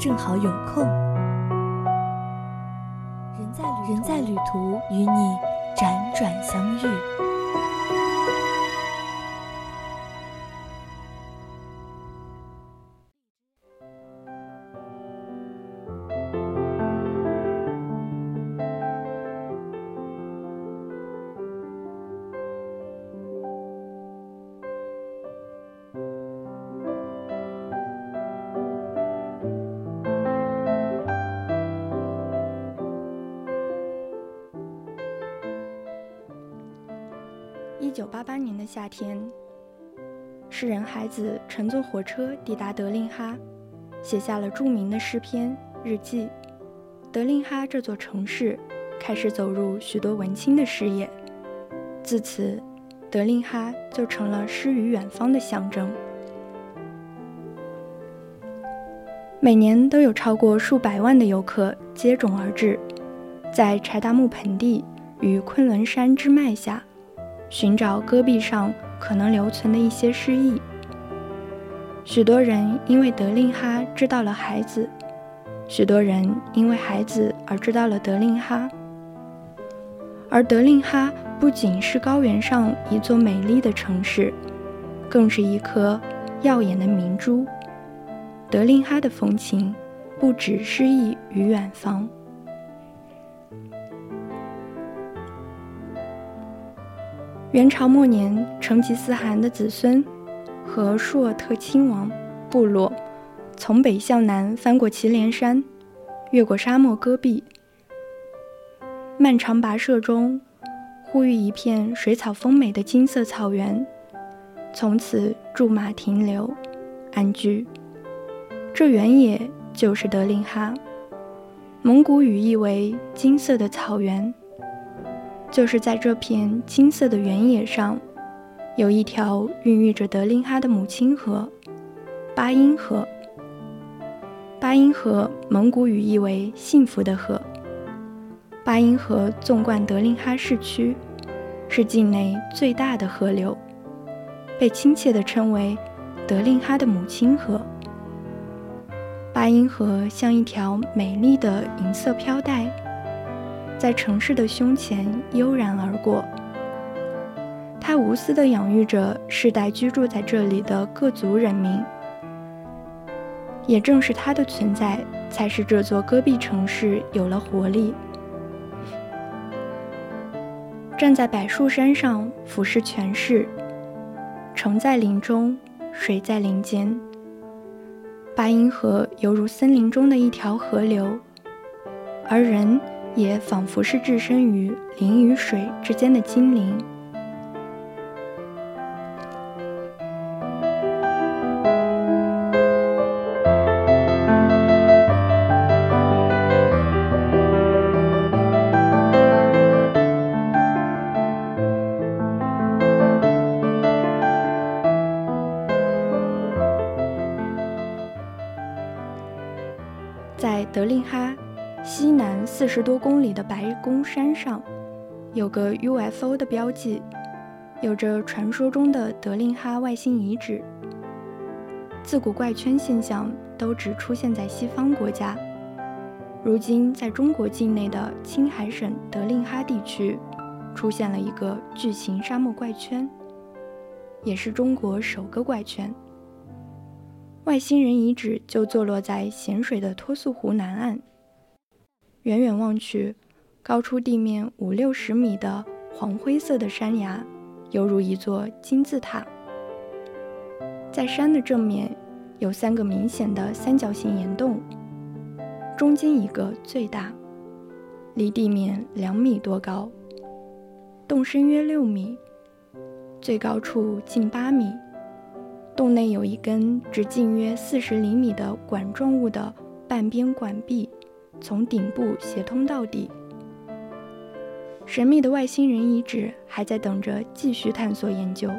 正好有空。人在人在旅途，与你辗转相遇。一九八八年的夏天，诗人孩子乘坐火车抵达德令哈，写下了著名的诗篇日记。德令哈这座城市开始走入许多文青的视野，自此，德令哈就成了诗与远方的象征。每年都有超过数百万的游客接踵而至，在柴达木盆地与昆仑山之脉下。寻找戈壁上可能留存的一些诗意。许多人因为德令哈知道了孩子，许多人因为孩子而知道了德令哈。而德令哈不仅是高原上一座美丽的城市，更是一颗耀眼的明珠。德令哈的风情不止诗意与远方。元朝末年，成吉思汗的子孙和舒尔特亲王部落从北向南翻过祁连山，越过沙漠戈壁，漫长跋涉中，呼吁一片水草丰美的金色草原，从此驻马停留，安居。这原野就是德令哈，蒙古语意为“金色的草原”。就是在这片金色的原野上，有一条孕育着德令哈的母亲河——巴音河。巴音河蒙古语意为“幸福的河”。巴音河纵贯德令哈市区，是境内最大的河流，被亲切地称为“德令哈的母亲河”。巴音河像一条美丽的银色飘带。在城市的胸前悠然而过，它无私地养育着世代居住在这里的各族人民。也正是它的存在，才使这座戈壁城市有了活力。站在柏树山上俯视全市，城在林中，水在林间。巴音河犹如森林中的一条河流，而人。也仿佛是置身于林与水之间的精灵。在德令哈。西南四十多公里的白宫山上，有个 UFO 的标记，有着传说中的德令哈外星遗址。自古怪圈现象都只出现在西方国家，如今在中国境内的青海省德令哈地区，出现了一个巨型沙漠怪圈，也是中国首个怪圈。外星人遗址就坐落在咸水的托素湖南岸。远远望去，高出地面五六十米的黄灰色的山崖，犹如一座金字塔。在山的正面，有三个明显的三角形岩洞，中间一个最大，离地面两米多高，洞深约六米，最高处近八米。洞内有一根直径约四十厘米的管状物的半边管壁从顶部斜通到底。神秘的外星人遗址还在等着继续探索研究。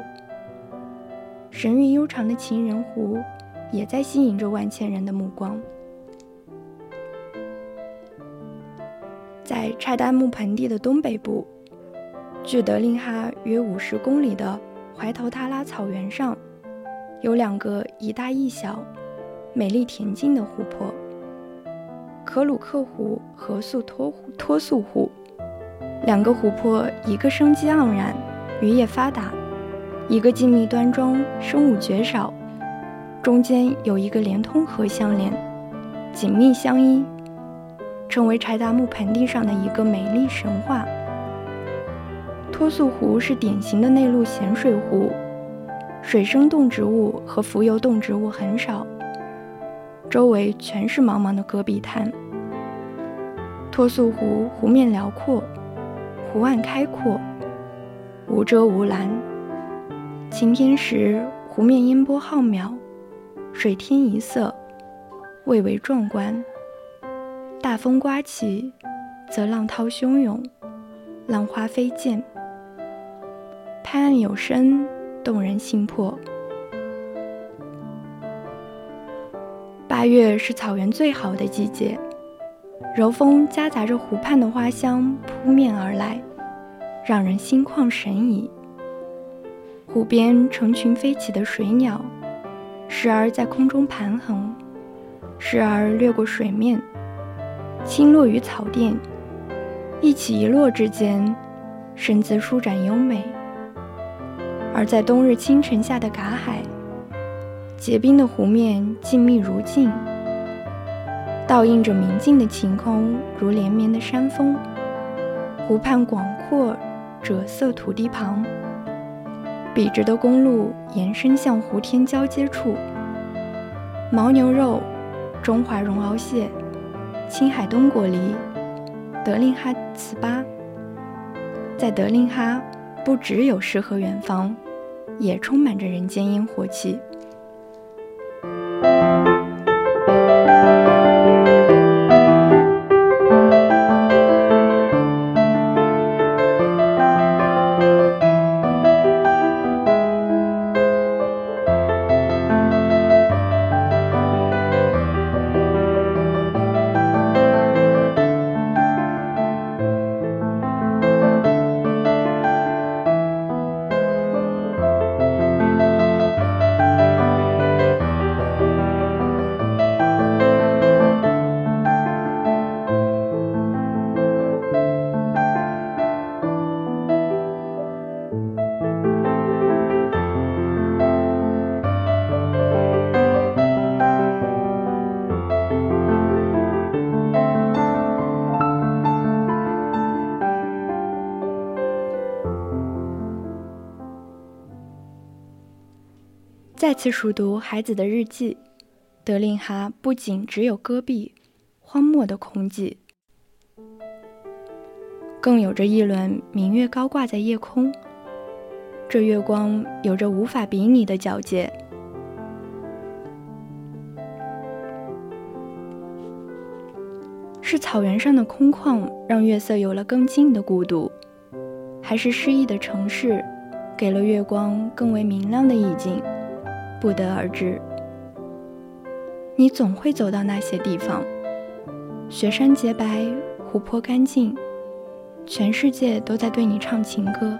神韵悠长的情人湖也在吸引着万千人的目光。在柴达木盆地的东北部，距德令哈约五十公里的怀头塔拉草原上，有两个一大一小、美丽恬静的湖泊——可鲁克湖和素托托素湖。两个湖泊，一个生机盎然，渔业发达；一个静谧端庄，生物绝少。中间有一个连通河相连，紧密相依，成为柴达木盆地上的一个美丽神话。托素湖是典型的内陆咸水湖，水生动植物和浮游动植物很少，周围全是茫茫的戈壁滩。托素湖湖面辽阔。湖岸开阔，无遮无拦。晴天时，湖面烟波浩渺，水天一色，蔚为壮观；大风刮起，则浪涛汹涌，浪花飞溅，拍岸有声，动人心魄。八月是草原最好的季节。柔风夹杂着湖畔的花香扑面而来，让人心旷神怡。湖边成群飞起的水鸟，时而在空中盘横，时而掠过水面，轻落于草甸，一起一落之间，身姿舒展优美。而在冬日清晨下的嘎海，结冰的湖面静谧如镜。倒映着明净的晴空，如连绵的山峰。湖畔广阔，赭色土地旁，笔直的公路延伸向湖天交接处。牦牛肉、中华绒螯蟹、青海冬果梨、德令哈糍粑，在德令哈不只有诗和远方，也充满着人间烟火气。再次熟读孩子的日记，德令哈不仅只有戈壁、荒漠的空寂，更有着一轮明月高挂在夜空。这月光有着无法比拟的皎洁。是草原上的空旷让月色有了更近的孤独，还是诗意的城市给了月光更为明亮的意境？不得而知。你总会走到那些地方，雪山洁白，湖泊干净，全世界都在对你唱情歌。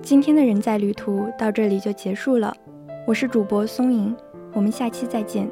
今天的人在旅途到这里就结束了。我是主播松影，我们下期再见。